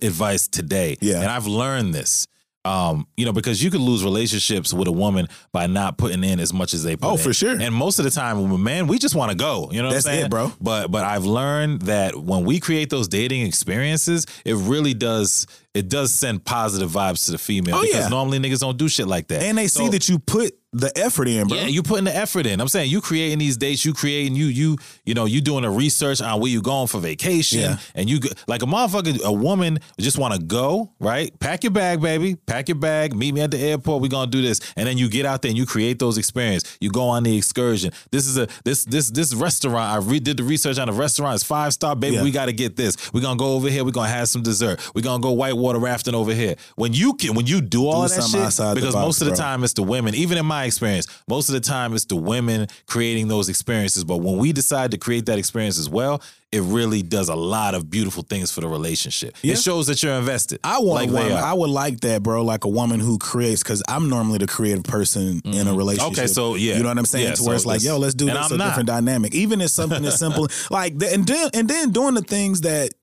S4: advice today.
S3: Yeah.
S4: And I've learned this. Um, you know, because you could lose relationships with a woman by not putting in as much as they put
S3: Oh,
S4: in.
S3: for sure.
S4: And most of the time, man, we just want to go. You know what
S3: That's
S4: I'm saying?
S3: it, bro.
S4: But but I've learned that when we create those dating experiences, it really does it does send positive vibes to the female.
S3: Oh,
S4: because
S3: yeah.
S4: normally niggas don't do shit like that.
S3: And they see that you put the effort in, bro.
S4: yeah, you putting the effort in. I'm saying you creating these dates, you creating you you you know you doing a research on where you going for vacation,
S3: Yeah.
S4: and you like a motherfucker, a woman just want to go right. Pack your bag, baby. Pack your bag. Meet me at the airport. We gonna do this, and then you get out there and you create those experiences. You go on the excursion. This is a this this this restaurant. I re- did the research on the restaurant. It's five star, baby.
S3: Yeah.
S4: We got to get this. We gonna go over here. We gonna have some dessert. We gonna go whitewater rafting over here. When you can, when you do all
S3: Do
S4: that shit, because
S3: box,
S4: most of the
S3: bro.
S4: time time it's the women, even in my experience, most of the time it's the women creating those experiences. But when we decide to create that experience as well, it really does a lot of beautiful things for the relationship.
S3: Yeah.
S4: It shows that you're invested.
S3: I want
S4: like
S3: woman. I would like that, bro. Like a woman who creates, because I'm normally the creative person in a relationship.
S4: Mm-hmm. Okay, so, yeah.
S3: you know what I'm saying.
S4: Yeah,
S3: to where
S4: so
S3: it's like, yo, let's do this
S4: I'm
S3: a
S4: not.
S3: different dynamic. Even if something as simple like, the, and then and then doing the things that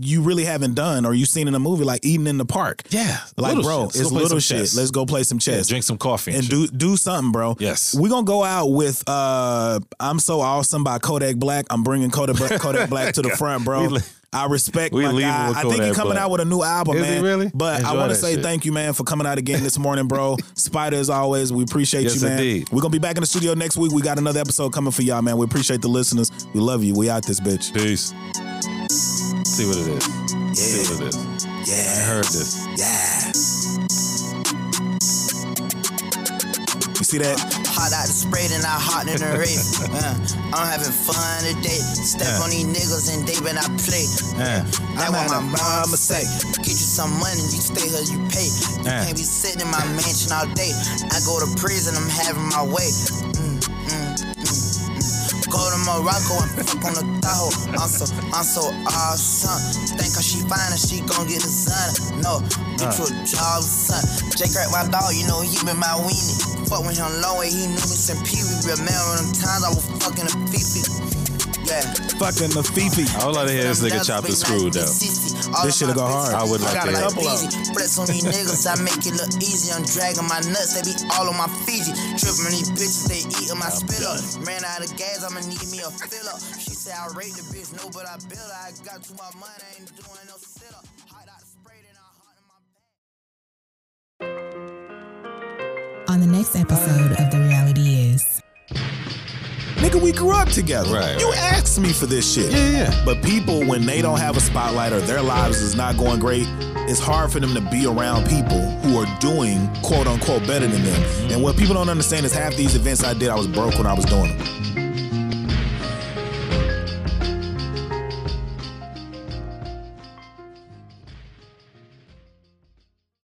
S3: you really haven't done or you seen in a movie, like eating in the park.
S4: yeah,
S3: Like, bro,
S4: shit.
S3: It's little shit.
S4: chess.
S3: Let's go play some
S4: Yeah,
S3: chess.
S4: drink some coffee and,
S3: and do do something, bro.
S4: Yes.
S3: We're gonna go out with uh I'm so awesome by Kodak Black. I'm bringing Kodak Kodak Black to the front, bro.
S4: We
S3: I respect
S4: we
S3: my guy. I think he's coming out with a new album,
S4: Is
S3: man.
S4: really?
S3: But I want to say
S4: shit.
S3: thank you, man, for coming out again this morning, bro. Spider, as always, we appreciate
S4: Yes,
S3: you, man.
S4: indeed.
S3: We're gonna be back in the studio next week. We got another episode coming for y'all, man. We appreciate the listeners. We love you. We out this bitch.
S4: Peace. See what it is. See what it is.
S3: Yeah.
S4: I heard this.
S3: yeah. You see that?
S6: Hot out the spray, then I hot in the race. Uh, I'm having fun today. Step
S4: Yeah.
S6: on these niggas and they been I play.
S4: Yeah.
S6: That's
S3: I'm
S6: what my mama say. Get you some money, you stay here, you pay. You
S4: Yeah.
S6: can't be sitting in my mansion all day. I go to prison, I'm having my way. Mm, Morocco and fuck on the Tahoe. I'm so, I'm so awesome. Think cause she fine and she gon' get a son. No, get you a job, son. Jake Crack my dog, you know he been my weenie. Fuck with him long way, he knew me some pee wee. Remember them times I was fucking a fifi. Yeah.
S3: Fucking the Fifi.
S4: I would like to hear this nigga chop the screw though.
S3: This shit'll go hard.
S4: I would like
S3: got
S4: to
S3: a
S4: hear
S3: couple of 'em.
S6: Flex on these niggas, I make it look easy. I'm dragging my nuts, they be all on my Fiji. Tripping these bitches, they eating my spit up. Ran out of gas, I'ma need me a fill up. She said I rate the bitch, no, but I build her. I got too much money, I ain't doing no sit up. Hot out the spray, then I hot in my bag.
S1: On the next episode of The Reality Is.
S3: Nigga, we grew up together.
S4: Right,
S3: You
S4: right.
S3: asked me for this shit.
S4: Yeah, yeah.
S3: But people, when they don't have a spotlight or their lives is not going great, it's hard for them to be around people who are doing quote unquote better than them. And what people don't understand is half these events I did, I was broke when I was doing them.